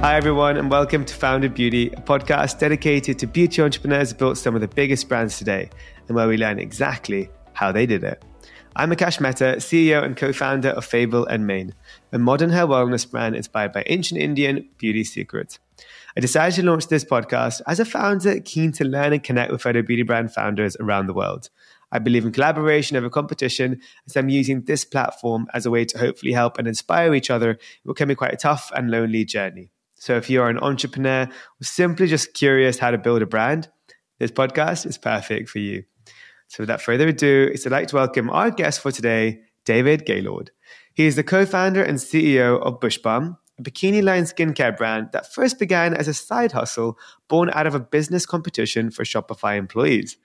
Hi, everyone, and welcome to Founded Beauty, a podcast dedicated to beauty entrepreneurs who built some of the biggest brands today and where we learn exactly how they did it. I'm Akash Mehta, CEO and co founder of Fable and Mane, a modern hair wellness brand inspired by ancient Indian beauty secrets. I decided to launch this podcast as a founder keen to learn and connect with other beauty brand founders around the world. I believe in collaboration over competition, as I'm using this platform as a way to hopefully help and inspire each other in what can be quite a tough and lonely journey. So if you're an entrepreneur or simply just curious how to build a brand, this podcast is perfect for you. So without further ado, it's I'd like to welcome our guest for today, David Gaylord. He is the co-founder and CEO of Bush Balm, a bikini line skincare brand that first began as a side hustle born out of a business competition for Shopify employees.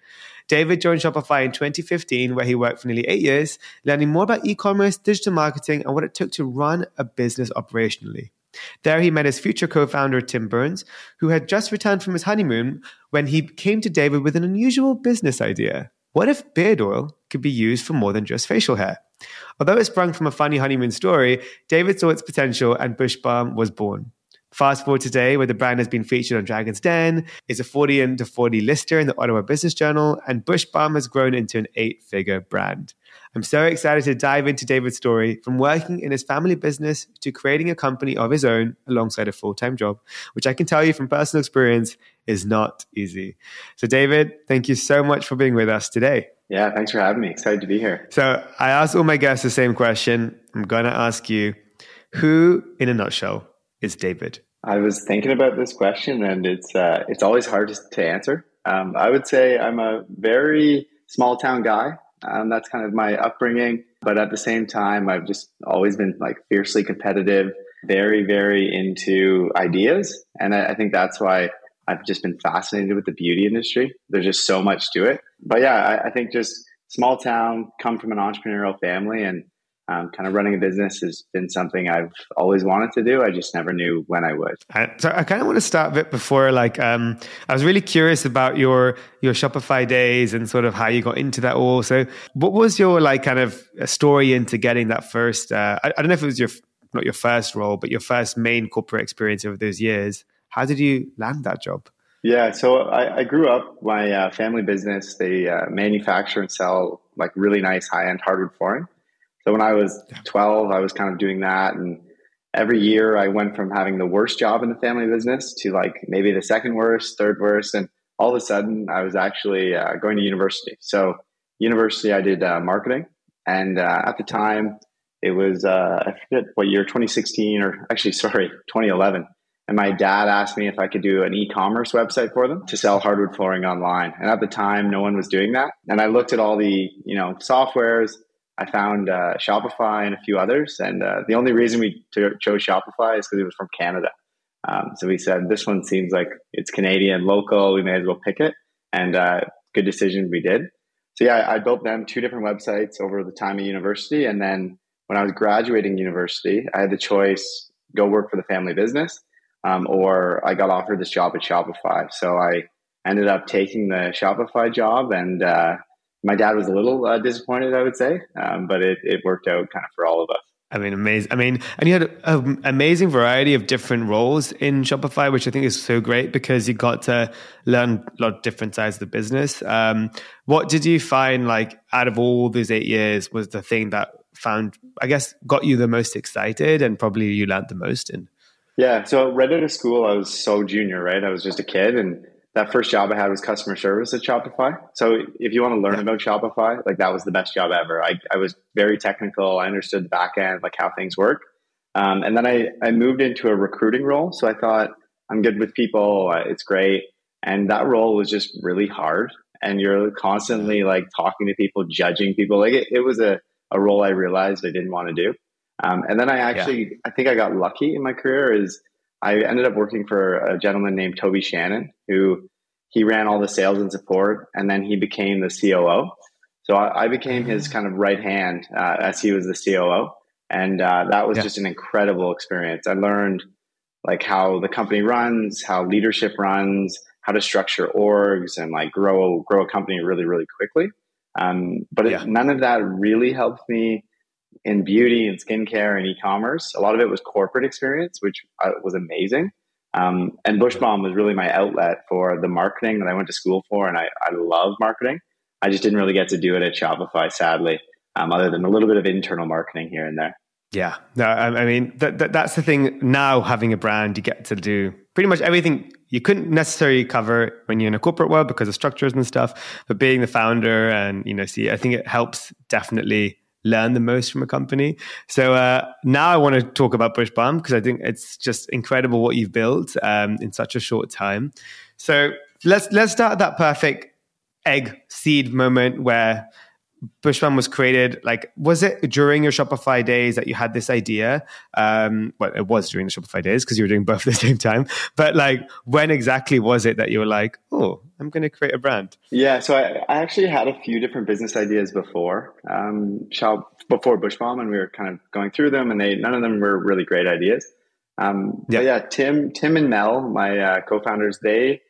David joined Shopify in 2015, where he worked for nearly eight years, learning more about e commerce, digital marketing, and what it took to run a business operationally. There, he met his future co founder, Tim Burns, who had just returned from his honeymoon when he came to David with an unusual business idea. What if beard oil could be used for more than just facial hair? Although it sprung from a funny honeymoon story, David saw its potential and Bush Balm was born. Fast forward today, where the brand has been featured on Dragon's Den, is a 40 under 40 lister in the Ottawa Business Journal, and Bush Balm has grown into an eight figure brand. I'm so excited to dive into David's story from working in his family business to creating a company of his own alongside a full time job, which I can tell you from personal experience is not easy. So, David, thank you so much for being with us today. Yeah, thanks for having me. Excited to be here. So, I asked all my guests the same question. I'm going to ask you who, in a nutshell, is David? I was thinking about this question, and it's uh, it's always hard to, answer. Um, I would say I'm a very small town guy. Um, that's kind of my upbringing. But at the same time, I've just always been like fiercely competitive, very, very into ideas. And I, I think that's why I've just been fascinated with the beauty industry. There's just so much to it. But yeah, I, I think just small town, come from an entrepreneurial family, and um, kind of running a business has been something I've always wanted to do. I just never knew when I would. I, so I kind of want to start a bit before, like, um, I was really curious about your your Shopify days and sort of how you got into that all. So, what was your like kind of story into getting that first? Uh, I, I don't know if it was your not your first role, but your first main corporate experience over those years. How did you land that job? Yeah, so I, I grew up. My uh, family business they uh, manufacture and sell like really nice high end hardwood flooring. So when I was 12, I was kind of doing that. And every year I went from having the worst job in the family business to like maybe the second worst, third worst. And all of a sudden I was actually uh, going to university. So university, I did uh, marketing. And uh, at the time it was, uh, I forget what year, 2016 or actually, sorry, 2011. And my dad asked me if I could do an e-commerce website for them to sell hardwood flooring online. And at the time, no one was doing that. And I looked at all the, you know, softwares I found uh, Shopify and a few others. And uh, the only reason we t- chose Shopify is because it was from Canada. Um, so we said, this one seems like it's Canadian, local. We may as well pick it. And uh, good decision we did. So yeah, I built them two different websites over the time of university. And then when I was graduating university, I had the choice go work for the family business um, or I got offered this job at Shopify. So I ended up taking the Shopify job and uh, my dad was a little uh, disappointed, I would say, um, but it, it worked out kind of for all of us. I mean, amazing. I mean, and you had an amazing variety of different roles in Shopify, which I think is so great because you got to learn a lot of different sides of the business. Um, what did you find, like, out of all those eight years, was the thing that found, I guess, got you the most excited and probably you learned the most in? Yeah. So right out of school, I was so junior, right? I was just a kid and that first job I had was customer service at Shopify. So if you want to learn about Shopify, like that was the best job ever. I, I was very technical. I understood the back end, like how things work. Um, and then I, I moved into a recruiting role. So I thought I'm good with people. Uh, it's great. And that role was just really hard. And you're constantly like talking to people, judging people. Like it, it was a, a role I realized I didn't want to do. Um, and then I actually, yeah. I think I got lucky in my career is I ended up working for a gentleman named Toby Shannan, who he ran all the sales and support, and then he became the COO. So I, I became his kind of right hand uh, as he was the COO, and uh, that was yeah. just an incredible experience. I learned like how the company runs, how leadership runs, how to structure orgs, and like grow grow a company really really quickly. Um, but yeah. it, none of that really helped me in beauty and skincare and e-commerce. A lot of it was corporate experience, which uh, was amazing. Um, and Bush Balm was really my outlet for the marketing that I went to school for, and I, I love marketing. I just didn't really get to do it at Shopify, sadly, um, other than a little bit of internal marketing here and there. Yeah, no, I, mean that, that, that's the thing. Now having a brand, you get to do pretty much everything you couldn't necessarily cover when you're in a corporate world because of structures and stuff. But being the founder and you know, see, I think it helps definitely learn the most from a company. So uh, now I want to talk about Bush Balm because I think it's just incredible what you've built um, in such a short time. So let's let's start that perfect egg seed moment where Bush Balm was created. Like, was it during your Shopify days that you had this idea? Um, well, it was during the Shopify days because you were doing both at the same time. But like, when exactly was it that you were like, oh, I'm going to create a brand? Yeah, so I, I, actually had a few different business ideas before um, shop before Bush Balm, and we were kind of going through them, and they none of them were really great ideas. Um, yeah. yeah, Tim, Tim and Mel, my uh, co-founders, they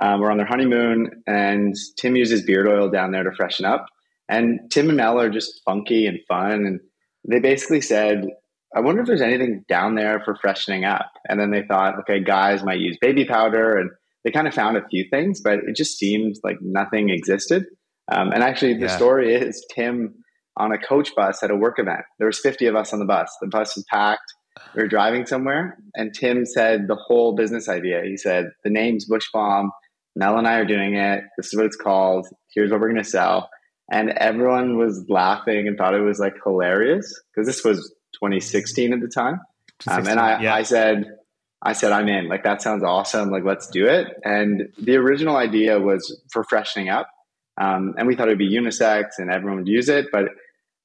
um, were on their honeymoon, and Tim uses beard oil down there to freshen up and Tim and Mel are just funky and fun. And they basically said, I wonder if there's anything down there for freshening up. And then they thought, okay, guys might use baby powder. And they kind of found a few things, but it just seemed like nothing existed. Um, and actually, the yeah. story is Tim on a coach bus at a work event. There was 50 of us on the bus. The bus was packed. We were driving somewhere, and Tim said the whole business idea. He said, The name's Bush Balm. Mel and I are doing it. This is what it's called. Here's what we're going to sell and everyone was laughing and thought it was like hilarious because this was 2016 at the time. Um, and I, yeah. I said, I said, I'm in. Like that sounds awesome. Like let's do it. And the original idea was for freshening up, um, and we thought it'd be unisex and everyone would use it. But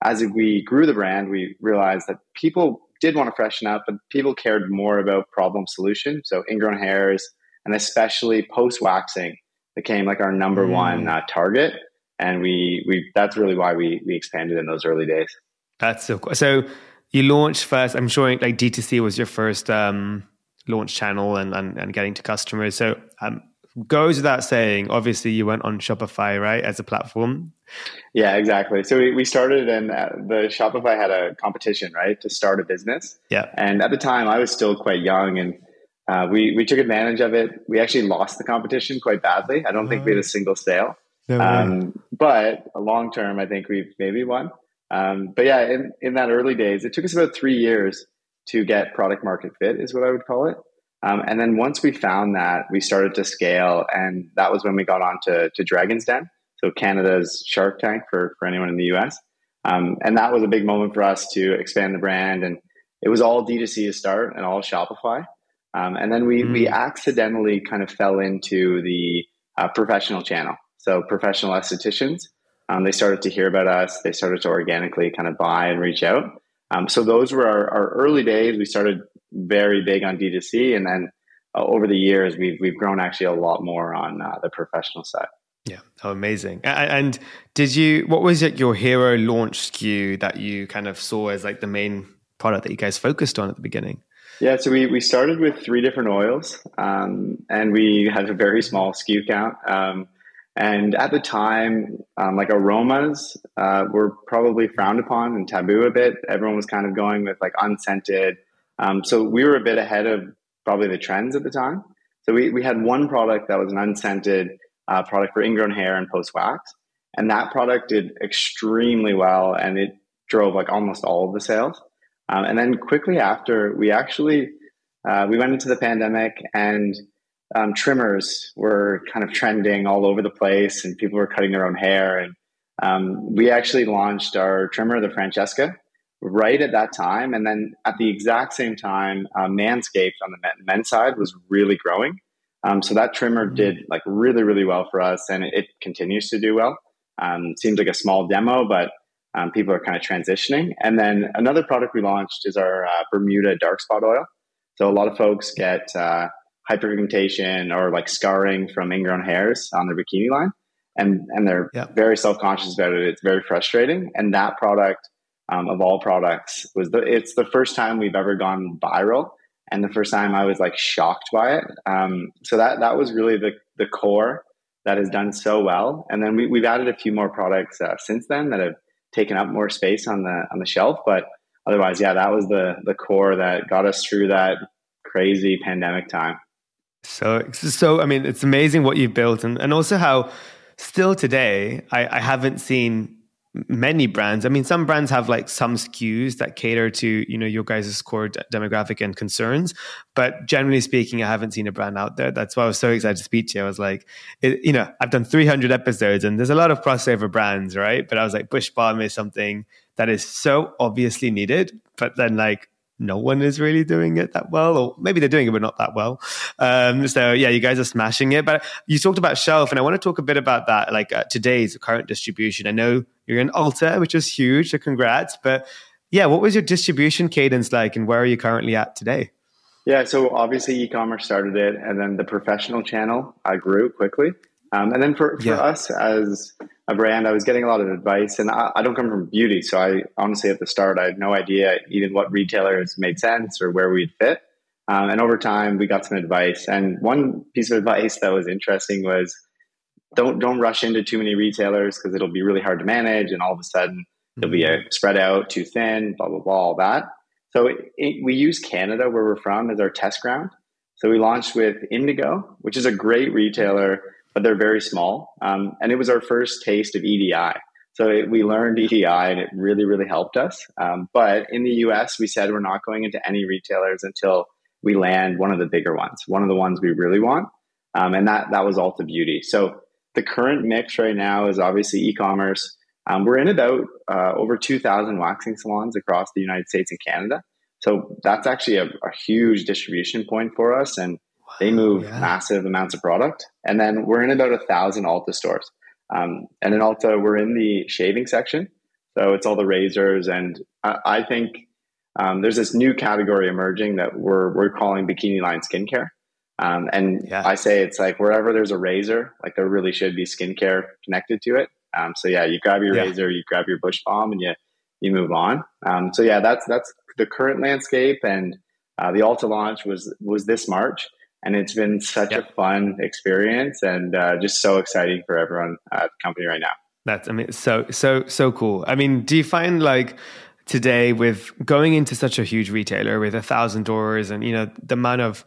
as we grew the brand, we realized that people did want to freshen up, but people cared more about problem solution. So ingrown hairs and especially post waxing became like our number mm. one uh, target and we we that's really why we we expanded in those early days. That's so cool. So you launched first. I'm sure like D2C was your first um, launch channel and, and and getting to customers. So um, goes without saying. Obviously, you went on Shopify right as a platform. Yeah, exactly. So we, we started, and uh, the Shopify had a competition, right, to start a business. Yeah. And at the time, I was still quite young, and uh, we we took advantage of it. We actually lost the competition quite badly. I don't oh. think we had a single sale. No um, but long term, I think we've maybe won. Um, but yeah, in, in that early days, it took us about three years to get product market fit, is what I would call it. Um, and then once we found that, we started to scale, and that was when we got on to, to Dragon's Den, so Canada's Shark Tank for, for anyone in the US. Um, and that was a big moment for us to expand the brand. And it was all D2C to start and all Shopify. Um, and then we, mm. we accidentally kind of fell into the uh, professional channel. So professional estheticians, um, they started to hear about us. They started to organically kind of buy and reach out. Um, so those were our, our, early days. We started very big on D2C, and then uh, over the years, we've we've grown actually a lot more on uh, the professional side. Yeah, oh, amazing. And, did you? What was it? Your hero launch SKU that you kind of saw as like the main product that you guys focused on at the beginning? Yeah, so we, we started with three different oils, um, and we had a very small SKU count. Um, and at the time, um, like aromas uh, were probably frowned upon and taboo a bit. Everyone was kind of going with like unscented. Um, so we were a bit ahead of probably the trends at the time. So we, we had one product that was an unscented uh, product for ingrown hair and post wax. And that product did extremely well and it drove like almost all of the sales. Um, and then quickly after, we actually uh, we went into the pandemic and um, trimmers were kind of trending all over the place and people were cutting their own hair. And um, we actually launched our trimmer, the Francesca, right at that time. And then at the exact same time, uh, Manscaped on the men, men's side was really growing. Um, so that trimmer mm-hmm. did like really, really well for us and it, it continues to do well. Um, seems like a small demo, but um, people are kind of transitioning. And then another product we launched is our uh, Bermuda dark spot oil. So a lot of folks get uh, hyperpigmentation or like scarring from ingrown hairs on their bikini line. And, and they're yeah. very self-conscious about it. It's very frustrating. And that product um, of all products was the, it's the first time we've ever gone viral. And the first time I was like shocked by it. Um, so that, that was really the, the core that has done so well. And then we, we've added a few more products uh, since then that have taken up more space on the, on the shelf. But otherwise, yeah, that was the, the core that got us through that crazy pandemic time. So, so I mean, it's amazing what you've built, and, and also how still today I, I haven't seen many brands. I mean, some brands have like some SKUs that cater to you know your guys' core demographic and concerns, but generally speaking, I haven't seen a brand out there. That's why I was so excited to speak to you. I was like, it, you know, I've done 300 episodes, and there's a lot of crossover brands, right? But I was like, Bush Balm is something that is so obviously needed, but then like no one is really doing it that well, or maybe they're doing it, but not that well. Um, so yeah, you guys are smashing it. But you talked about shelf, and I want to talk a bit about that, like uh, today's current distribution. I know you're in Ulta, which is huge, so congrats. But yeah, what was your distribution cadence like, and where are you currently at today? Yeah, so obviously e-commerce started it, and then the professional channel uh, grew quickly. Um, and then for, for yeah. us as a brand, I was getting a lot of advice, and I, I, don't come from beauty, so I honestly at the start I had no idea even what retailers made sense or where we'd fit. Um, and over time, we got some advice, and one piece of advice that was interesting was don't don't rush into too many retailers because it'll be really hard to manage, and all of a sudden it'll be a mm-hmm. spread out, too thin, blah blah blah, all that. So it, it, we use Canada, where we're from, as our test ground. So we launched with Indigo, which is a great retailer but they're very small. Um, and it was our first taste of EDI. So it, we learned EDI and it really, really helped us. Um, but in the US, we said we're not going into any retailers until we land one of the bigger ones, one of the ones we really want. Um, and that, that was Ulta Beauty. So the current mix right now is obviously e commerce. Um, we're in about uh, over 2,000 waxing salons across the United States and Canada. So that's actually a, a huge distribution point for us. And they move yeah. massive amounts of product. And then we're in about a thousand Ulta stores. Um, and in Ulta, we're in the shaving section. So it's all the razors. And I, I think um, there's this new category emerging that we're, we're calling bikini line skincare. Um, and yeah. I say it's like wherever there's a razor, like there really should be skincare connected to it. Um, so yeah, you grab your yeah. razor, you grab your Bush Balm, and you you move on. Um, so yeah, that's that's the current landscape. And uh, the Ulta launch was was this March and it's been such yep. a fun experience and uh, just so exciting for everyone at the company right now. That's I mean so so so cool. I mean, do you find like today with going into such a huge retailer with a thousand doors and you know the amount of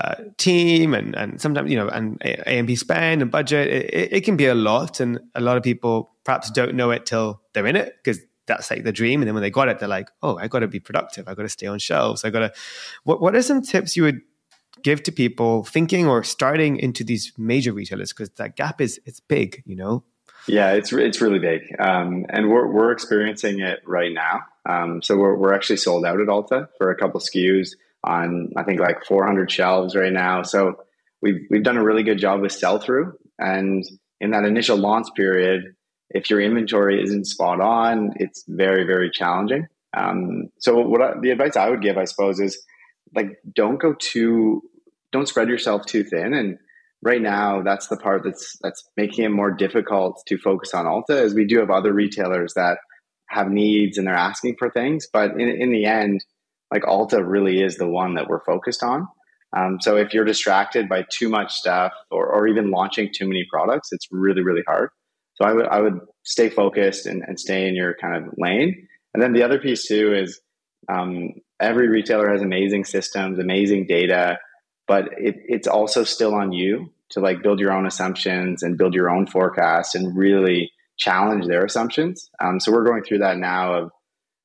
uh, team and and sometimes you know and A&P spend and budget it, it, can be a lot and a lot of people perhaps don't know it till they're in it because that's like the dream and then when they got it they're like oh I got to be productive I got to stay on shelves I got to what what are some tips you would give to people thinking or starting into these major retailers because that gap is it's big you know? Yeah it's it's really big. Um, and we're, we're experiencing it right now. Um, so we're, we're actually sold out at Ulta for a couple SKUs on I think like 400 shelves right now. So we've we've done a really good job with sell through and in that initial launch period if your inventory isn't spot on it's very very challenging. Um, so what I, the advice I would give I suppose is like don't go too don't spread yourself too thin. And right now that's the part that's that's making it more difficult to focus on Ulta is we do have other retailers that have needs and they're asking for things. But in, in the end like Ulta really is the one that we're focused on. Um, so if you're distracted by too much stuff or, or even launching too many products it's really really hard. So I would I would stay focused and, and stay in your kind of lane. And then the other piece too is um, every retailer has amazing systems, amazing data, but it, it's also still on you to like build your own assumptions and build your own forecast and really challenge their assumptions. Um, so we're going through that now of,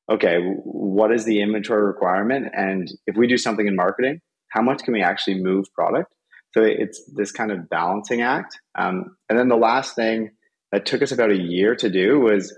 okay, what is the inventory requirement? And if we do something in marketing, how much can we actually move product? So it's this kind of balancing act. Um, and then the last thing that took us about a year to do was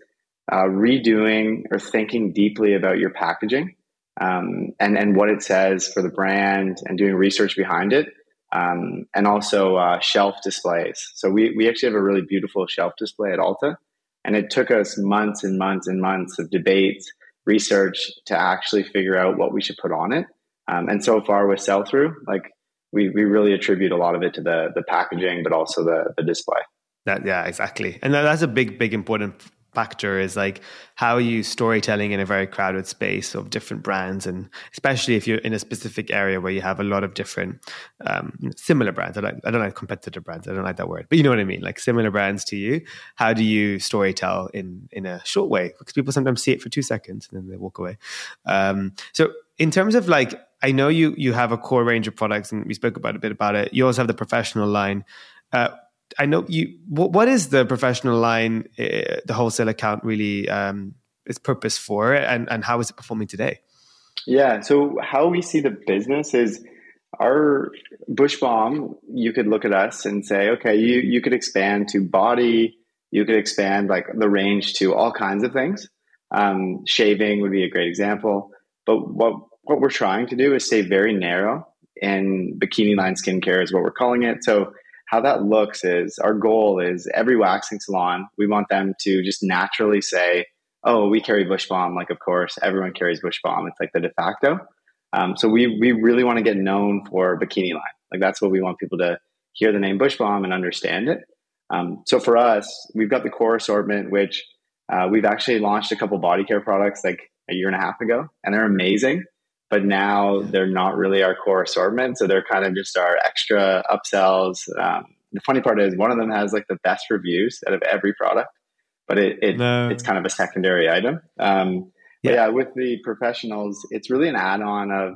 uh, redoing or thinking deeply about your packaging um, and and what it says for the brand and doing research behind it, um, and also uh, shelf displays. So we we actually have a really beautiful shelf display at Ulta, and it took us months and months and months of debates, research to actually figure out what we should put on it. Um, and so far with sell through, like we we really attribute a lot of it to the the packaging, but also the the display. That, yeah, exactly. And that's a big, big important factor is like how you storytelling in a very crowded space of different brands and especially if you're in a specific area where you have a lot of different um, similar brands. I, like, I don't like competitor brands. I don't like that word but you know what I mean like similar brands to you. How do you storytell in in a short way? Because people sometimes see it for two seconds and then they walk away. Um, so in terms of like I know you you have a core range of products, and we spoke about a bit about it. You also have the professional line. Uh, I know you. What, what is the professional line? Uh, the wholesale account really um, its purpose for, and and how is it performing today? Yeah. So how we see the business is our Bush Balm. You could look at us and say, okay, you you could expand to body. You could expand like the range to all kinds of things. Um, shaving would be a great example. But what what we're trying to do is stay very narrow, and bikini line skincare is what we're calling it. So how that looks is our goal is every waxing salon we want them to just naturally say oh, we carry Bush Balm. Like, of course, everyone carries Bush Balm. It's like the de facto. Um, so we we really want to get known for bikini line. Like that's what we want people to hear the name Bush Balm and understand it. Um, so for us, we've got the core assortment, which uh, we've actually launched a couple body care products like a year and a half ago, and they're amazing. But now they're not really our core assortment, so they're kind of just our extra upsells. Um, the funny part is, one of them has like the best reviews out of every product but it, it no. it's kind of a secondary item. Um, yeah. yeah. with the professionals, it's really an add-on of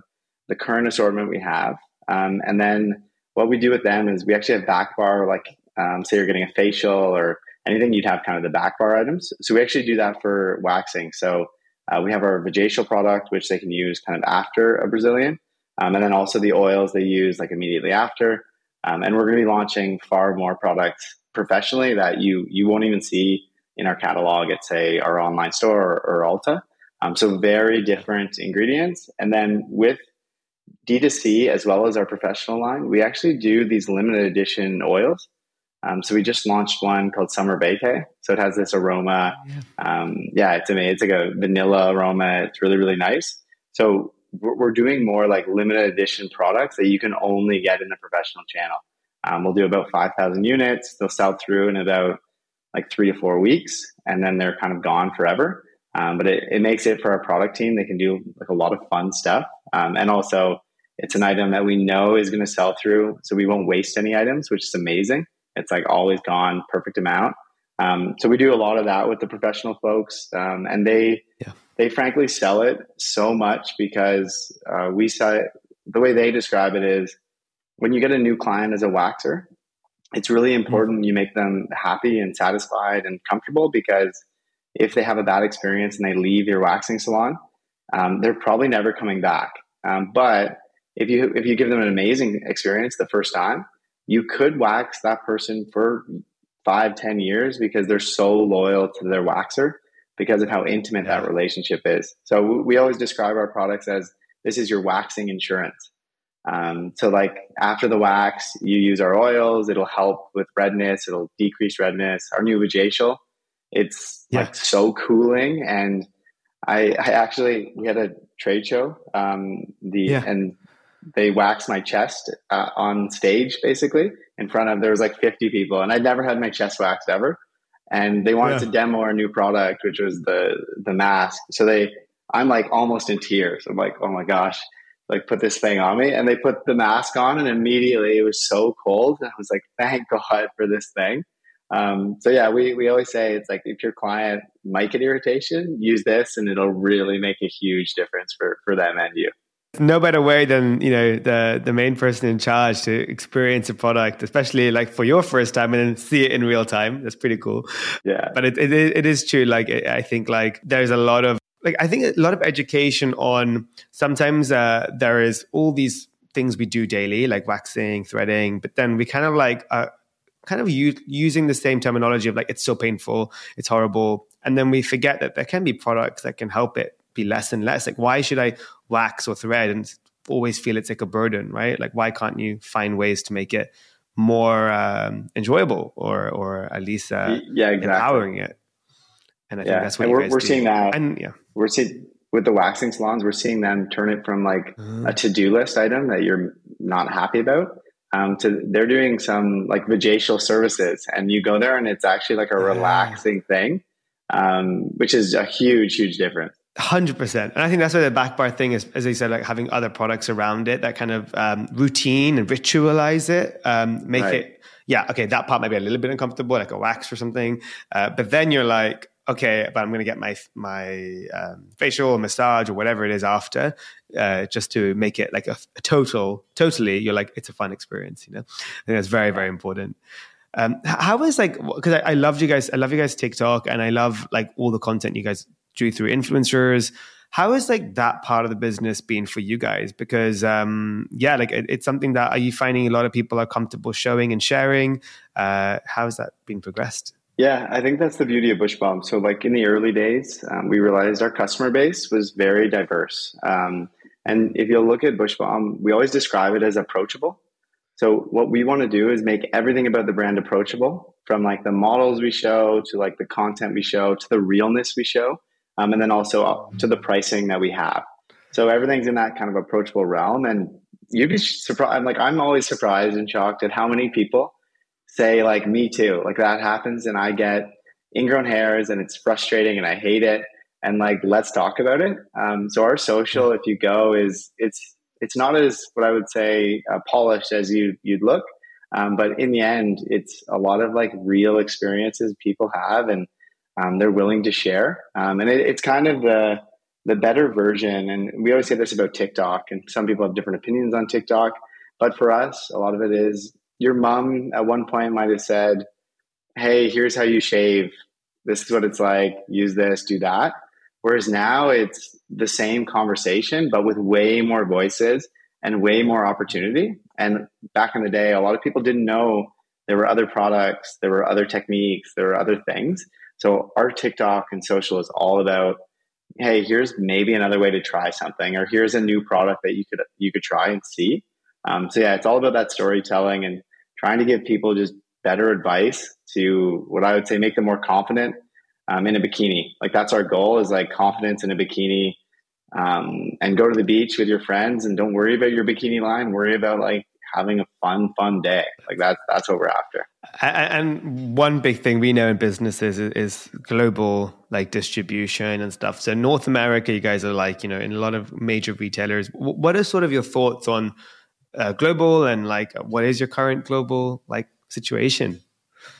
the current assortment we have, um, and then what we do with them is we actually have back bar, like um, say you're getting a facial or anything, you'd have kind of the back bar items. So we actually do that for waxing. So uh, we have our Vajacial product, which they can use kind of after a Brazilian, um, and then also the oils they use like immediately after. Um, and we're going to be launching far more products professionally that you you won't even see in our catalog at say our online store or, or Ulta. Um, so very different ingredients. And then with D2C as well as our professional line, we actually do these limited edition oils. Um, so we just launched one called Summer Bake. So it has this aroma. Yeah, um, yeah it's amazing. It's like a vanilla aroma. It's really, really nice. So we're, doing more like limited edition products that you can only get in the professional channel. Um, we'll do about 5,000 units. They'll sell through in about like three to four weeks and then they're kind of gone forever. Um, but it, it, makes it for our product team. They can do like a lot of fun stuff. Um, and also it's an item that we know is going to sell through. So we won't waste any items, which is amazing. It's like always gone perfect amount. Um, so we do a lot of that with the professional folks. Um, and they, yeah. they frankly sell it so much because uh, we sell it, the way they describe it is when you get a new client as a waxer, it's really mm-hmm. important you make them happy and satisfied and comfortable because if they have a bad experience and they leave your waxing salon, um, they're probably never coming back. Um, but if you if you give them an amazing experience the first time, you could wax that person for five, ten years because they're so loyal to their waxer because of how intimate that relationship is. So we always describe our products as this is your waxing insurance. Um, so like after the wax, you use our oils. It'll help with redness. It'll decrease redness. Our new Vajacial, it's yeah. like so cooling. And I, I actually, we had a trade show, um, the, yeah. and they waxed my chest uh, on stage basically in front of, there was like 50 people and I'd never had my chest waxed ever. And they wanted yeah. to demo our new product, which was the, the mask. So they, I'm like almost in tears. I'm like, oh my gosh like put this thing on me and they put the mask on and immediately it was so cold and i was like thank god for this thing um, so yeah we, we always say it's like if your client might get irritation use this and it'll really make a huge difference for, for them and you no better way than you know the the main person in charge to experience a product especially like for your first time and then see it in real time. That's pretty cool. Yeah. But it, it, it is true. Like i think like there's a lot of like I think a lot of education on sometimes uh, there is all these things we do daily, like waxing, threading, but then we kind of like are kind of u- using the same terminology of like it's so painful, it's horrible, and then we forget that there can be products that can help it be less and less. Like why should I wax or thread and always feel it's like a burden, right? Like why can't you find ways to make it more um, enjoyable or or at least uh, yeah, exactly. empowering it? And I yeah. think that's what and we're, we're seeing that. And yeah, we're seeing with the waxing salons, we're seeing them turn it from like uh, a to do list item that you're not happy about um, to they're doing some like vajacial services, and you go there and it's actually like a relaxing thing, um, which is a huge, huge difference. Hundred percent, and I think that's why the back bar thing is, as I said, like having other products around it that kind of um, routine and ritualize it, um, make right. it. Yeah, okay, that part might be a little bit uncomfortable, like a wax or something, uh, but then you're like, okay, but I'm going to get my my um, facial or massage or whatever it is after, uh, just to make it like a, a, total, totally. You're like it's a fun experience. You know, I think that's very very important. Um, how is like because I, I love you guys, I love you guys TikTok, and I love like all the content you guys through influencers. How is like that part of the business been for you guys? Because um, yeah, like it, it's something that are you finding a lot of people are comfortable showing and sharing? Uh, how has that been progressed? Yeah, I think that's the beauty of Bush Balm. So, like in the early days, um, we realized our customer base was very diverse. Um, and if you look at Bush Balm, we always describe it as approachable. So, what we want to do is make everything about the brand approachable from like the models we show to like the content we show to the realness we show, um, and then also to the pricing that we have. So, everything's in that kind of approachable realm. And you'd be surprised. I'm like, I'm always surprised and shocked at how many people say like me too like that happens and i get ingrown hairs and it's frustrating and i hate it and like let's talk about it um, so our social if you go is it's it's not as what i would say uh, polished as you you'd look um, but in the end it's a lot of like real experiences people have and um, they're willing to share um, and it, it's kind of the the better version and we always say this about tiktok and some people have different opinions on tiktok but for us a lot of it is your mom at one point might have said, Hey, here's how you shave. This is what it's like. Use this, do that. Whereas now it's the same conversation, but with way more voices and way more opportunity. And back in the day, a lot of people didn't know there were other products, there were other techniques, there were other things. So our TikTok and social is all about, hey, here's maybe another way to try something, or here's a new product that you could you could try and see. Um, so yeah, it's all about that storytelling and trying to give people just better advice to what I would say make them more confident um, in a bikini. Like that's our goal is like confidence in a bikini. Um, and go to the beach with your friends and don't worry about your bikini line. Worry about like having a fun, fun day. Like that's that's what we're after. And one big thing we know in businesses is, is global like distribution and stuff. So North America, you guys are like you know in a lot of major retailers. What are sort of your thoughts on uh, global and like what is your current global like situation?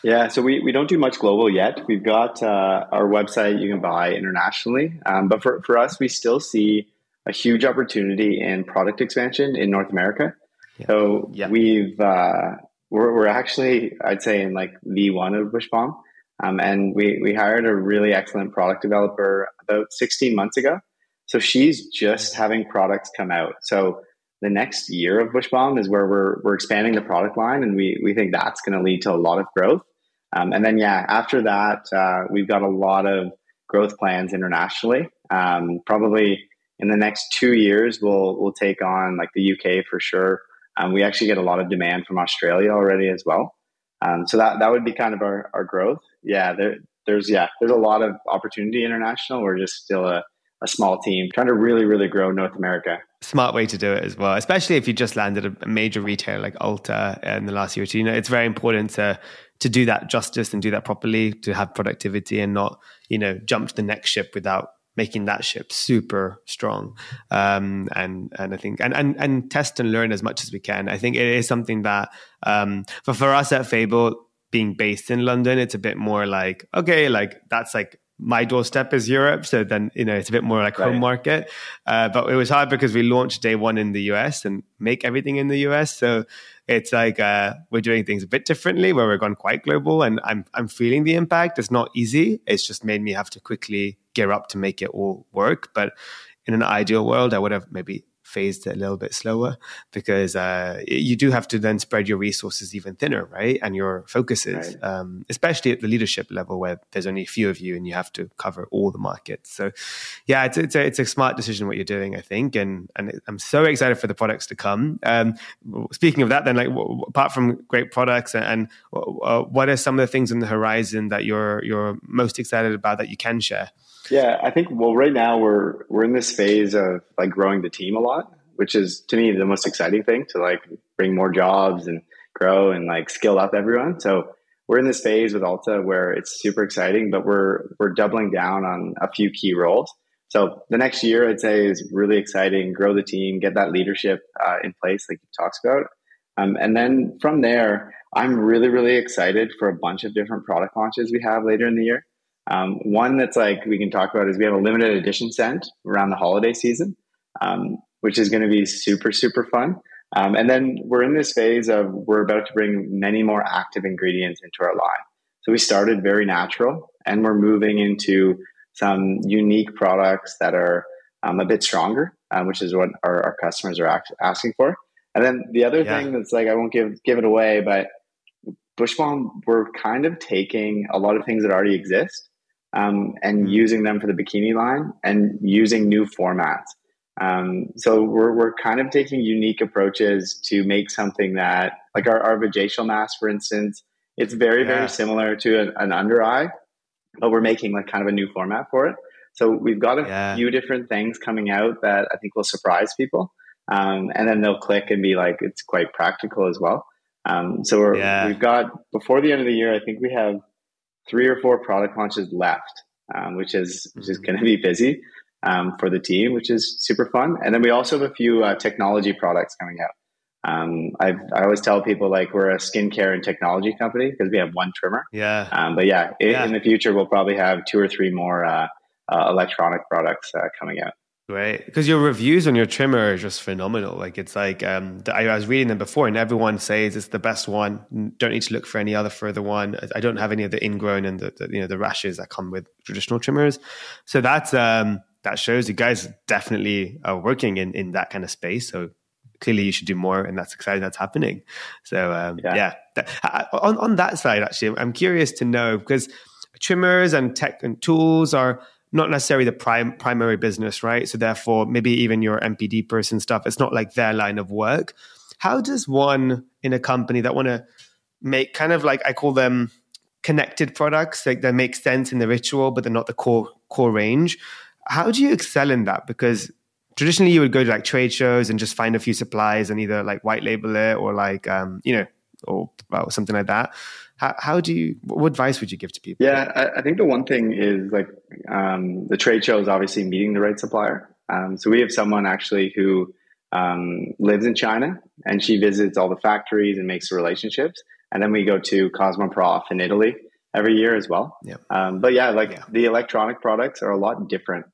Yeah, so we, we don't do much global yet. We've got uh, our website you can buy internationally, um, but for, for us, we still see a huge opportunity in product expansion in North America. Yeah. So yeah. we've uh, we're, we're actually I'd say in like the one of Bush Balm, um, and we we hired a really excellent product developer about 16 months ago. So she's just having products come out. So the next year of Bush Balm is where we're we're expanding the product line, and we we think that's going to lead to a lot of growth. Um, and then yeah, after that, uh, we've got a lot of growth plans internationally. Um, probably in the next two years, we'll we'll take on like the UK for sure. Um, we actually get a lot of demand from Australia already as well. Um, so that that would be kind of our, our growth. Yeah, there, there's yeah, there's a lot of opportunity international. We're just still a a small team, trying to really, really grow North America. Smart way to do it as well, especially if you just landed a major retailer like Ulta in the last year or two. You know, it's very important to to do that justice and do that properly, to have productivity and not, you know, jump to the next ship without making that ship super strong. Um, and and I think and, and and test and learn as much as we can. I think it is something that um, for for us at Fable being based in London, it's a bit more like okay, like that's like my doorstep is Europe, so then you know it's a bit more like right. home market. Uh, but it was hard because we launched day one in the US and make everything in the US, so it's like uh, we're doing things a bit differently, where we're gone quite global, and I'm I'm feeling the impact. It's not easy. It's just made me have to quickly gear up to make it all work. But in an ideal world, I would have maybe phased it a little bit slower because uh, you do have to then spread your resources even thinner, right? And your focuses, right. um, especially at the leadership level where there's only a few of you and you have to cover all the markets. So, yeah, it's, it's, a, it's a smart decision what you're doing, I think. And, and I'm so excited for the products to come. Um, speaking of that, then, like, apart from great products, and, and what are some of the things on the horizon that you're, you're most excited about that you can share? Yeah, I think well right now we're we're in this phase of like growing the team a lot, which is to me the most exciting thing to like bring more jobs and grow and like skill up everyone. So we're in this phase with Ulta where it's super exciting, but we're we're doubling down on a few key roles. So the next year, I'd say, is really exciting. Grow the team, get that leadership uh, in place, like you talks about, um, and then from there, I'm really really excited for a bunch of different product launches we have later in the year. Um, one that's like we can talk about is we have a limited edition scent around the holiday season, um, which is going to be super super fun. Um, and then we're in this phase of we're about to bring many more active ingredients into our line. So we started very natural, and we're moving into some unique products that are um, a bit stronger, um, which is what our, our customers are act- asking for. And then the other yeah. thing that's like I won't give give it away, but Bush Balm, we're kind of taking a lot of things that already exist um, and mm-hmm. using them for the bikini line and using new formats. Um, so we're, we're kind of taking unique approaches to make something that, like our, our vajacial mask, for instance, it's very, yeah. very similar to an, an, under eye, but we're making like kind of a new format for it. So we've got a yeah. few different things coming out that I think will surprise people. Um, and then they'll click and be like, it's quite practical as well. Um, so we yeah. we've got before the end of the year, I think we have three or four product launches left, um, which is which is mm-hmm. going to be busy um, for the team, which is super fun. And then we also have a few uh, technology products coming out. Um, i I always tell people like we're a skincare and technology company because we have one trimmer. Yeah. Um, but yeah, it, yeah, in the future we'll probably have two or three more uh, uh, electronic products uh, coming out. Right, because your reviews on your trimmer are just phenomenal. Like it's like um, I, was reading them before, and everyone says it's the best one. Don't need to look for any other further one. I don't have any of the ingrown and the, the you know the rashes that come with traditional trimmers. So that's um, that shows you guys definitely are working in in that kind of space. So clearly you should do more, and that's exciting. That's happening. So um, yeah, yeah. on on that side, actually, I'm curious to know because trimmers and tech and tools are not necessarily the prime primary business, right? So therefore, maybe even your NPD person stuff, it's not like their line of work. How does one in a company that want to make kind of like I call them connected products, like that make sense in the ritual, but they're not the core core range. How do you excel in that? Because traditionally you would go to like trade shows and just find a few supplies and either like white label it or like um, you know, or well, something like that. How, how do you, what advice would you give to people? Yeah, I, I think the one thing is like um, the trade show is obviously meeting the right supplier. Um, so we have someone actually who um, lives in China and she visits all the factories and makes the relationships. And then we go to Cosmoprof in Italy every year as well. Yeah. Um, but yeah, like yeah. the electronic products are a lot different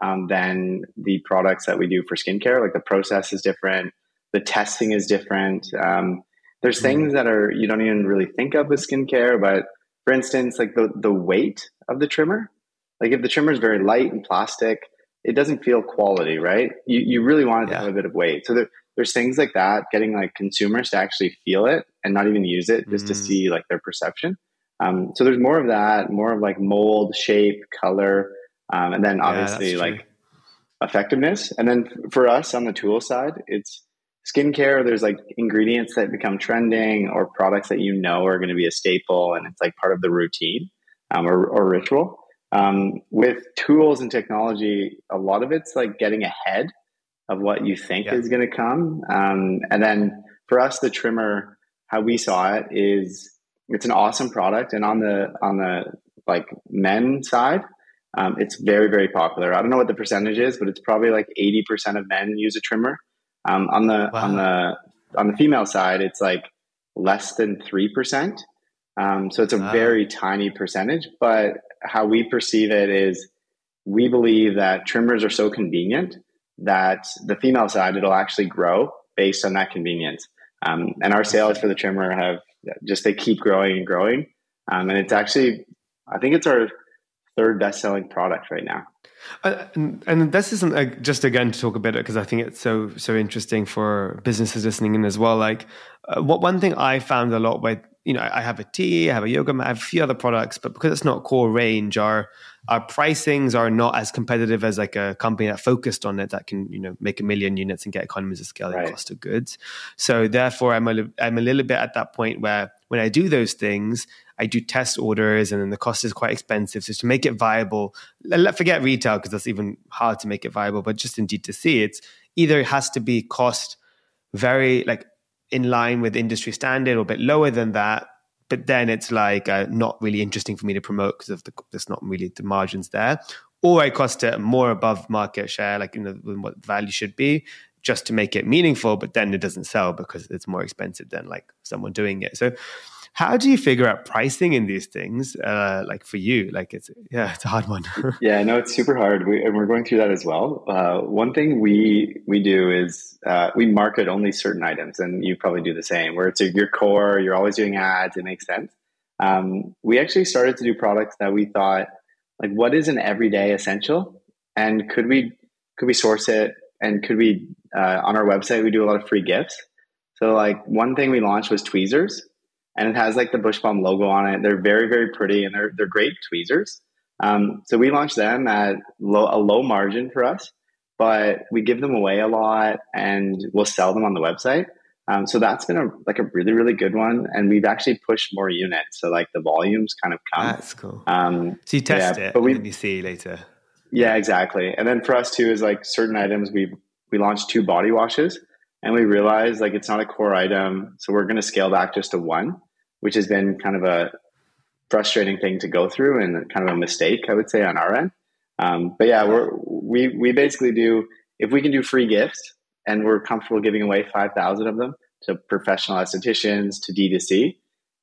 um, than the products that we do for skincare. Like the process is different, the testing is different. Um, there's mm-hmm. things that are you don't even really think of with skincare, but for instance, like the the weight of the trimmer. Like if the trimmer is very light and plastic, it doesn't feel quality, right? You you really want it yeah. to have a bit of weight. So there, there's things like that, getting like consumers to actually feel it and not even use it just mm. to see like their perception. Um, so there's more of that, more of like mold, shape, color, um, and then obviously yeah, like effectiveness. And then for us on the tool side, it's skincare, there's like ingredients that become trending or products that you know are going to be a staple and it's like part of the routine um, or, or, ritual. Um, with tools and technology, a lot of it's like getting ahead of what you think yeah. is going to come. Um, and then for us, the trimmer, how we saw it is it's an awesome product. And on the, on the like men side, um, it's very, very popular. I don't know what the percentage is, but it's probably like 80% of men use a trimmer. Um, on the wow. on the on the female side, it's like less than three percent. Um, so it's a wow. very tiny percentage. But how we perceive it is, we believe that trimmers are so convenient that the female side it'll actually grow based on that convenience. Um, and our sales for the trimmer have just they keep growing and growing. Um, and it's actually, I think it's our third best selling product right now. Uh, and, and, this isn't uh, just again to talk about it because I think it's so so interesting for businesses listening in as well. Like, uh, what one thing I found a lot with you know I have a tea, I have a yoga mat, I have a few other products, but because it's not core range, our our pricings are not as competitive as like a company that focused on it that can you know make a million units and get economies of scale right. and cost of goods. So therefore, I'm a I'm a little bit at that point where when I do those things, I do test orders, and then the cost is quite expensive. So to make it viable, let forget retail because that's even hard to make it viable. But just in D2C, it's either it has to be cost very like in line with industry standard or a bit lower than that. But then it's like uh, not really interesting for me to promote because of the there's not really the margins there. Or I cost it more above market share, like you know what value should be, just to make it meaningful. But then it doesn't sell because it's more expensive than like someone doing it. So How do you figure out pricing in these things? Uh, like for you, like it's yeah, it's a hard one. yeah, no, it's super hard. We, and we're going through that as well. Uh, one thing we we do is uh, we market only certain items, and you probably do the same. Where it's your core, you're always doing ads. It makes sense. Um, we actually started to do products that we thought like what is an everyday essential, and could we could we source it, and could we uh, on our website we do a lot of free gifts. So like one thing we launched was tweezers and it has like the Bush Balm logo on it. They're very, very pretty and they're, they're great tweezers. Um, so we launched them at low, a low margin for us, but we give them away a lot and we'll sell them on the website. Um, so that's been a like a really really good one, and we've actually pushed more units. So like the volumes kind of come. That's cool. Um, so you test yeah, it, but we you see later. Yeah, exactly. And then for us too is like certain items we we launched two body washes and we realized like it's not a core item so we're going to scale back just to one which has been kind of a frustrating thing to go through and kind of a mistake i would say on our end. Um, but yeah we're we we basically do if we can do free gifts and we're comfortable giving away 5000 of them to professional estheticians to d2c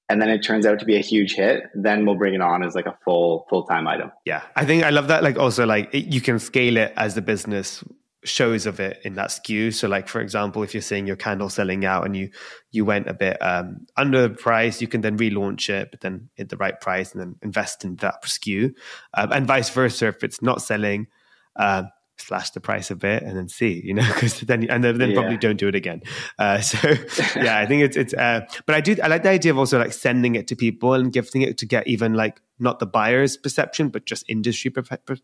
and then it turns out to be a huge hit then we'll bring it on as like a full full-time item. Yeah. I think i love that like also like you can scale it as the business shows of it in that SKU. So, like for example, if you're seeing your candle selling out and you you went a bit um, under the price, you can then relaunch it, but then hit the right price and then invest in that SKU, um, and vice versa. If it's not selling, um, slash the price a bit and then see, you know, because then and then, then yeah. probably don't do it again. Uh, so yeah, I think it's it's. Uh, but I do I like the idea of also like sending it to people and gifting it to get even like not the buyer's perception, but just industry per-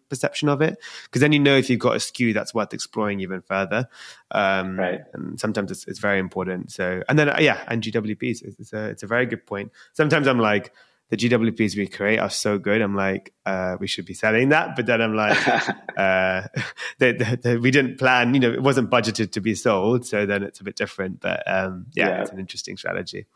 perception of it. Because then you know if you've got a SKU that's worth exploring even further. Um, right. And sometimes it's, it's very important. So and then uh, yeah, and GWPs it's a it's a very good point. Sometimes I'm like the GWPs we create are so good. I'm like, uh, we should be selling that. But then I'm like, uh, they, they, they, we didn't plan, you know, it wasn't budgeted to be sold. So then it's a bit different. But um, yeah, yeah, it's an interesting strategy.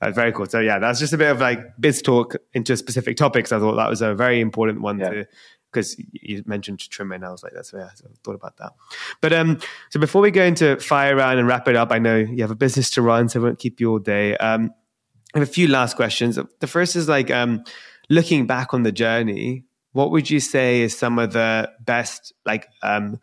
Uh, very cool. So yeah, that's just a bit of like biz talk into specific topics. I thought that was a very important one yeah. to, because you mentioned trimming. I was like, that's yeah, so I thought about that. But um, so before we go into fire round and wrap it up, I know you have a business to run, so I won't keep you all day. Um, I have a few last questions. The first is like um, looking back on the journey. What would you say is some of the best like um,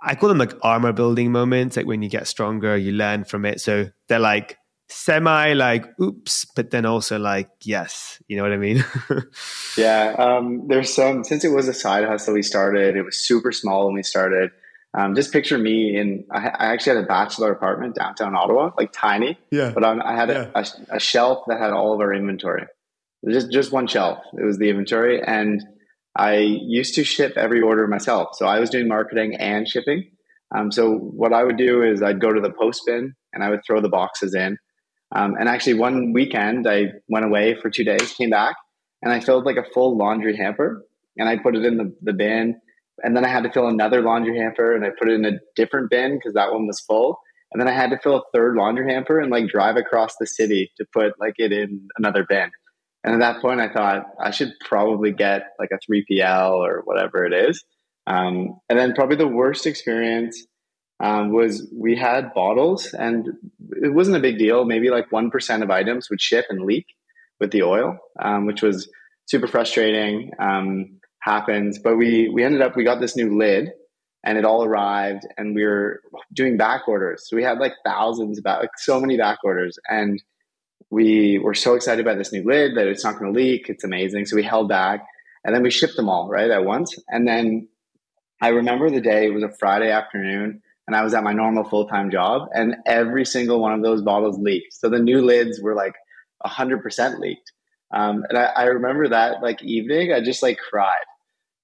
I call them like armor building moments, like when you get stronger, you learn from it. So they're like semi like oops, but then also like yes, you know what I mean? yeah, um, there's some since it was a side hustle we started. It was super small when we started. Um, just picture me in. I, I, actually had a bachelor apartment downtown Ottawa, like tiny. Yeah. But on, I had yeah. a, a, a, shelf that had all of our inventory. Just just one shelf. It was the inventory, and I used to ship every order myself. So I was doing marketing and shipping. Um, so what I would do is I'd go to the post bin and I would throw the boxes in. Um, and actually, one weekend I went away for two days, came back, and I filled like a full laundry hamper, and I put it in the, the bin and then I had to fill another laundry hamper and I put it in a different bin because that one was full. And then I had to fill a third laundry hamper and like drive across the city to put like it in another bin. And at that point, I thought I should probably get like a 3PL or whatever it is. Um, and then probably the worst experience um, was we had bottles and it wasn't a big deal. Maybe like 1% of items would ship and leak with the oil, um, which was super frustrating. Um, happens. But we we ended up we got this new lid and it all arrived and we were doing back orders. So we had like thousands about like so many back orders and we were so excited by this new lid that it's not going to leak. It's amazing. So we held back and then we shipped them all right at once. And then I remember the day, it was a Friday afternoon and I was at my normal full time job and every single one of those bottles leaked. So the new lids were like 100% leaked. Um, and I, I remember that like evening, I just like cried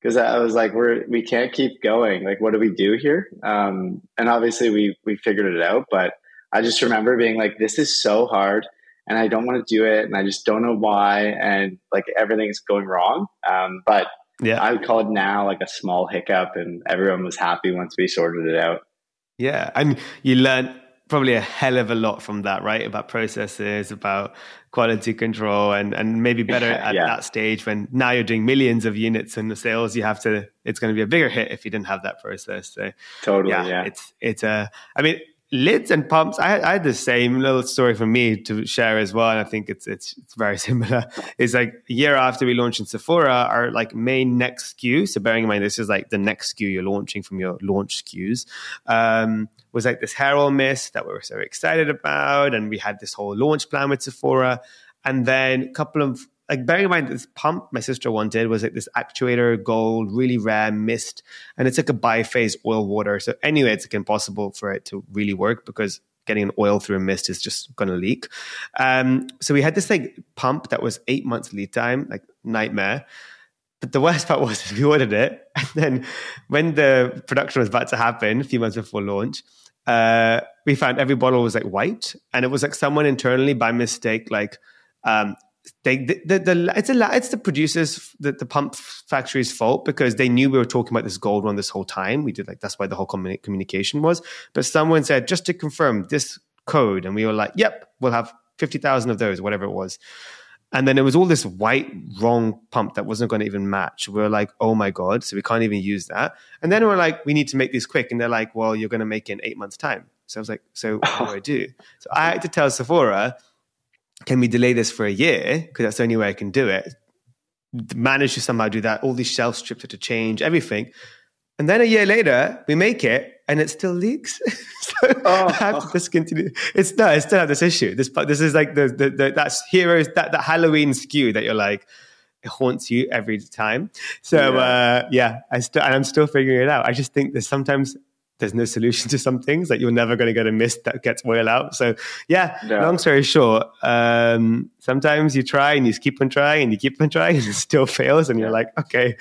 because I was like, we're we can't keep going. Like, what do we do here? Um, and obviously, we we figured it out. But I just remember being like, this is so hard, and I don't want to do it, and I just don't know why, and like everything's going wrong. Um, but yeah, I would call it now like a small hiccup, and everyone was happy once we sorted it out. Yeah, and you learned probably a hell of a lot from that, right? About processes, about quality control, and and maybe better at yeah. that stage when now you're doing millions of units in the sales, you have to. It's going to be a bigger hit if you didn't have that process. So totally, yeah, yeah. it's it's a. I mean, lids and pumps. I, I, had the same little story for me to share as well, and I think it's it's it's very similar. It's like a year after we launched in Sephora, our like main next SKU. So bearing in mind this is like the next SKU you're launching from your launch SKUs. Um, was like this hair oil mist that we were so excited about, and we had this whole launch plan with Sephora. And then a couple of like bearing in mind this pump my sister wanted was like this actuator gold, really rare mist, and it's like a biphase oil water. So anyway, it's like impossible for it to really work because getting an oil through a mist is just going to leak. Um, so we had this like pump that was eight months lead time, like nightmare. But the worst part was we ordered it, and then when the production was about to happen, a few months before launch, uh, we found every bottle was like white, and it was like someone internally by mistake like um, they the, the, the, it's a it's the producers the, the pump factory's fault because they knew we were talking about this gold one this whole time. We did like that's why the whole communication was. But someone said just to confirm this code and we were like yep we'll have 50,000 of those whatever it was and then it was all this white wrong pump that wasn't going to even match we are like oh my god so we can't even use that and then we're like we need to make these quick and they're like well you're going to make it in eight months time so i was like so what do i do so i had to tell sephora can we delay this for a year? Because that's the only way I can do it. Manage to somehow do that. All these shelf strips had to change, everything. And then a year later, we make it and it still leaks. so oh, I have to discontinue. It's no, I still have this issue. This this is like the, the, the that's heroes that that Halloween SKU that you're like it haunts you every time. So yeah, uh, yeah I still and I'm still figuring it out. I just think there's sometimes there's no solution to some things that you're never going to get a mist that gets oil out. So yeah, long story short, um, sometimes you try and you keep on trying and you keep on trying and it still fails and you're like, okay,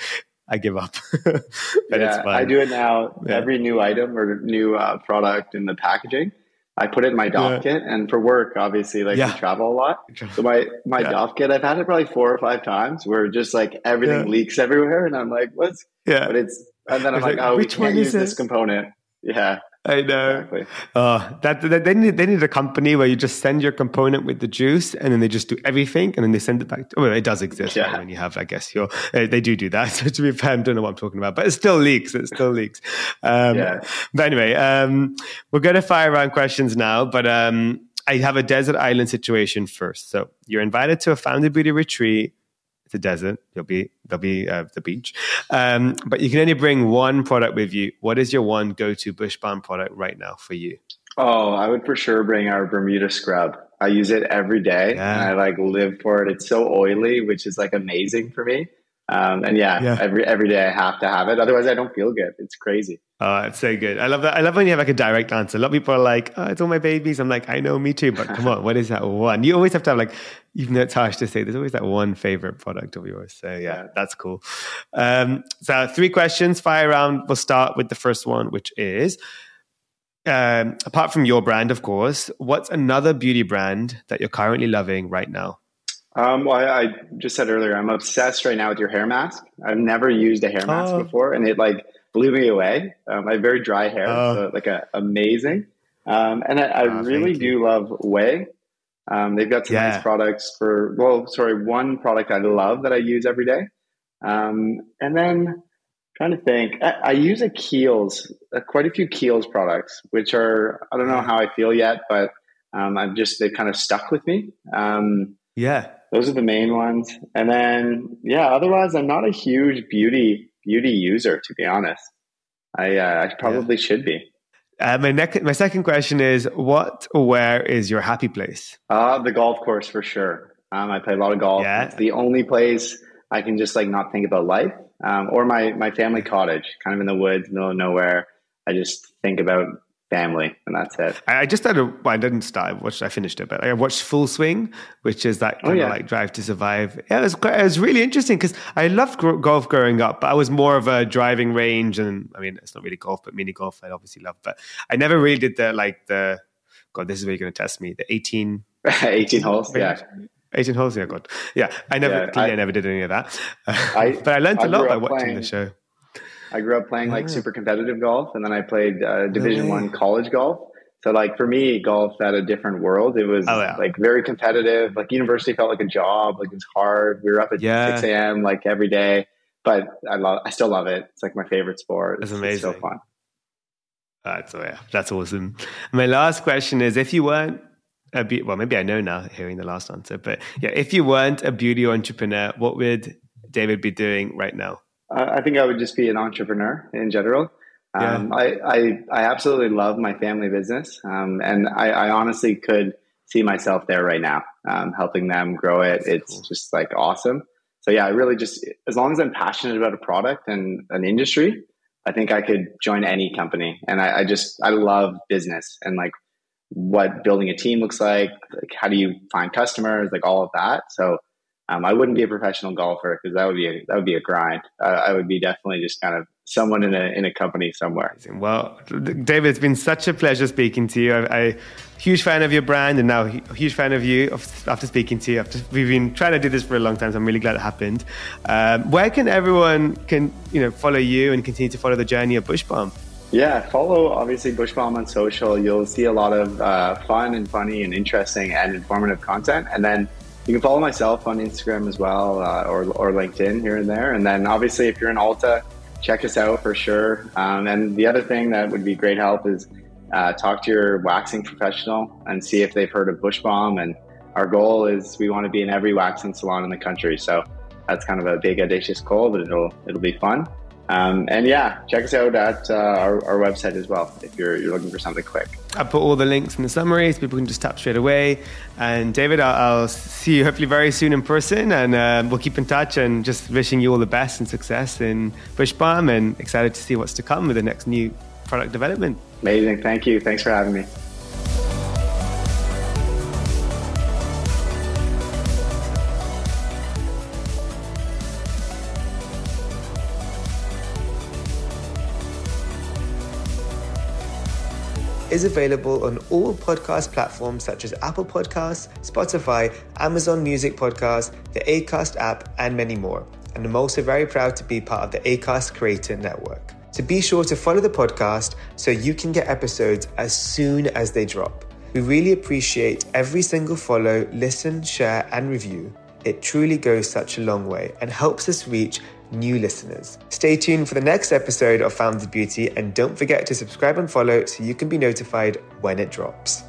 I give up. but yeah, I do it now. Yeah. Every new item or new uh, product in the packaging, I put it in my Dopp yeah. kit. And for work, obviously, like yeah. we travel a lot. So my my yeah. Dopp kit, I've had it probably four or five times where just like everything leaks everywhere, and I'm like, what's? Yeah. But it's and then I'm like, like, oh, we can't use this component. Yeah. I know. Exactly. Uh, that, that, they need they need a company where you just send your component with the juice, and then they just do everything, and then they send it back. To, well, it does exist yeah. right, when you have, I guess, your uh, they do do that. So to be fair, I don't know what I'm talking about, but it still leaks. It still leaks. Um, yeah. But anyway, um, we're going to fire around questions now, but um, I have a desert island situation first. So you're invited to a Founded Beauty retreat the desert. You'll be there'll be uh, the beach, um, but you can only bring one product with you. What is your one go-to Bush Balm product right now for you? Oh, I would for sure bring our Bermuda scrub. I use it every day, yeah. and I like live for it. It's so oily, which is like amazing for me. Um, and yeah, yeah, every every day I have to have it. Otherwise, I don't feel good. It's crazy. Oh, it's so good. I love that. I love when you have like a direct answer. A lot of people are like, "Oh, it's all my babies." I'm like, "I know, me too." But come on, what is that one? You always have to have like, even though it's harsh to say, there's always that one favorite product of yours. So yeah, that's cool. Um, so three questions, fire round. We'll start with the first one, which is, um, apart from your brand, of course, what's another beauty brand that you're currently loving right now? Um, well, I, I, just said earlier, I'm obsessed right now with your hair mask. I've never used a hair mask oh. before, and it like blew me away. Um, I have very dry hair, oh. so like a, amazing. Um, and I, I oh, really do love Ouai. Um, they've got some yeah. nice products for. Well, sorry, one product I love that I use every day, um, and then trying to think. I, I use a Kiehl's, uh, quite a few Kiehl's products, which are I don't know how I feel yet, but um, I've just they kind of stuck with me. Um, yeah, those are the main ones. And then, yeah, otherwise, I'm not a huge beauty beauty user, to be honest. I uh, I probably yeah. should be. Uh, my next, my second question is: What or where is your happy place? Uh, the golf course for sure. Um, I play a lot of golf. Yeah. It's the only place I can just like not think about life. Um, or my my family cottage, kind of in the woods, middle of nowhere. I just think about family, and that's it. I just started. Well, I didn't start. I watched. I finished it, but I watched Full Swing, which is that oh, kind oh, yeah. of like Drive to Survive. Yeah, it was quite, it was really interesting because I loved golf growing up, but I was more of a driving range, and I mean, it's not really golf, but mini golf. I obviously love, but I never really did the like the. God, this is where you're going to test me. The 18, 18 holes, yeah. 18 holes, yeah, God. Yeah, I never, yeah, I, I, never did any of that. I, but I learned a lot by watching playing, the show. I grew up playing like super competitive golf, and then I played uh, Division One college golf. So like for me, golf had a different world. It was oh, yeah. like very competitive. Like university felt like a job. Like it's hard. We were up at yeah. six a.m. like every day. But I love. I still love it. It's like my favorite sport. It's, it's amazing. It's so fun. That's oh yeah, that's awesome. My last question is: If you weren't a be- well, maybe I know now hearing the last answer, but yeah, if you weren't a beauty entrepreneur, what would David be doing right now? Uh, I think I would just be an entrepreneur in general. Um, yeah. I, I, I absolutely love my family business, um, and I, I, honestly could see myself there right now, um, helping them grow it. That's it's cool. just like awesome. So yeah, I really just as long as I'm passionate about a product and an industry, I think I could join any company. And I, I just I love business and like what building a team looks like, like how do you find customers, like all of that. So um, I wouldn't be a professional golfer because that would be a, that would be a grind. Uh, I would be definitely just kind of someone in a in a company somewhere. Well, David, it's been such a pleasure speaking to you. I, I huge fan of your brand, and now a huge fan of you after speaking to you. After, we've been trying to do this for a long time, so I'm really glad it happened. Um, where can everyone can you know follow you and continue to follow the journey of Bush Balm? Yeah, follow obviously Bush Balm on social. You'll see a lot of uh, fun and funny and interesting and informative content, and then you can follow myself on Instagram as well uh, or, or LinkedIn here and there. And then obviously, if you're in Ulta, check us out for sure. Um, and the other thing that would be great help is uh, talk to your waxing professional and see if they've heard of Bush Balm. And our goal is we want to be in every waxing salon in the country. So that's kind of a big audacious goal, but it'll it'll be fun. Um, and yeah, check us out at uh, our, our, website as well if you're, you're looking for something quick. I'll put all the links in the summary so people can just tap straight away. And David, I'll, I'll see you hopefully very soon in person and uh, we'll keep in touch and just wishing you all the best and success in Bush Balm and excited to see what's to come with the next new product development. Amazing. Thank you. Thanks for having me. Is available on all podcast platforms such as Apple Podcasts, Spotify, Amazon Music Podcasts, the Acast app, and many more. And I'm also very proud to be part of the Acast Creator Network. So be sure to follow the podcast so you can get episodes as soon as they drop. We really appreciate every single follow, listen, share, and review. It truly goes such a long way and helps us reach new listeners. Stay tuned for the next episode of Founded Beauty and don't forget to subscribe and follow so you can be notified when it drops.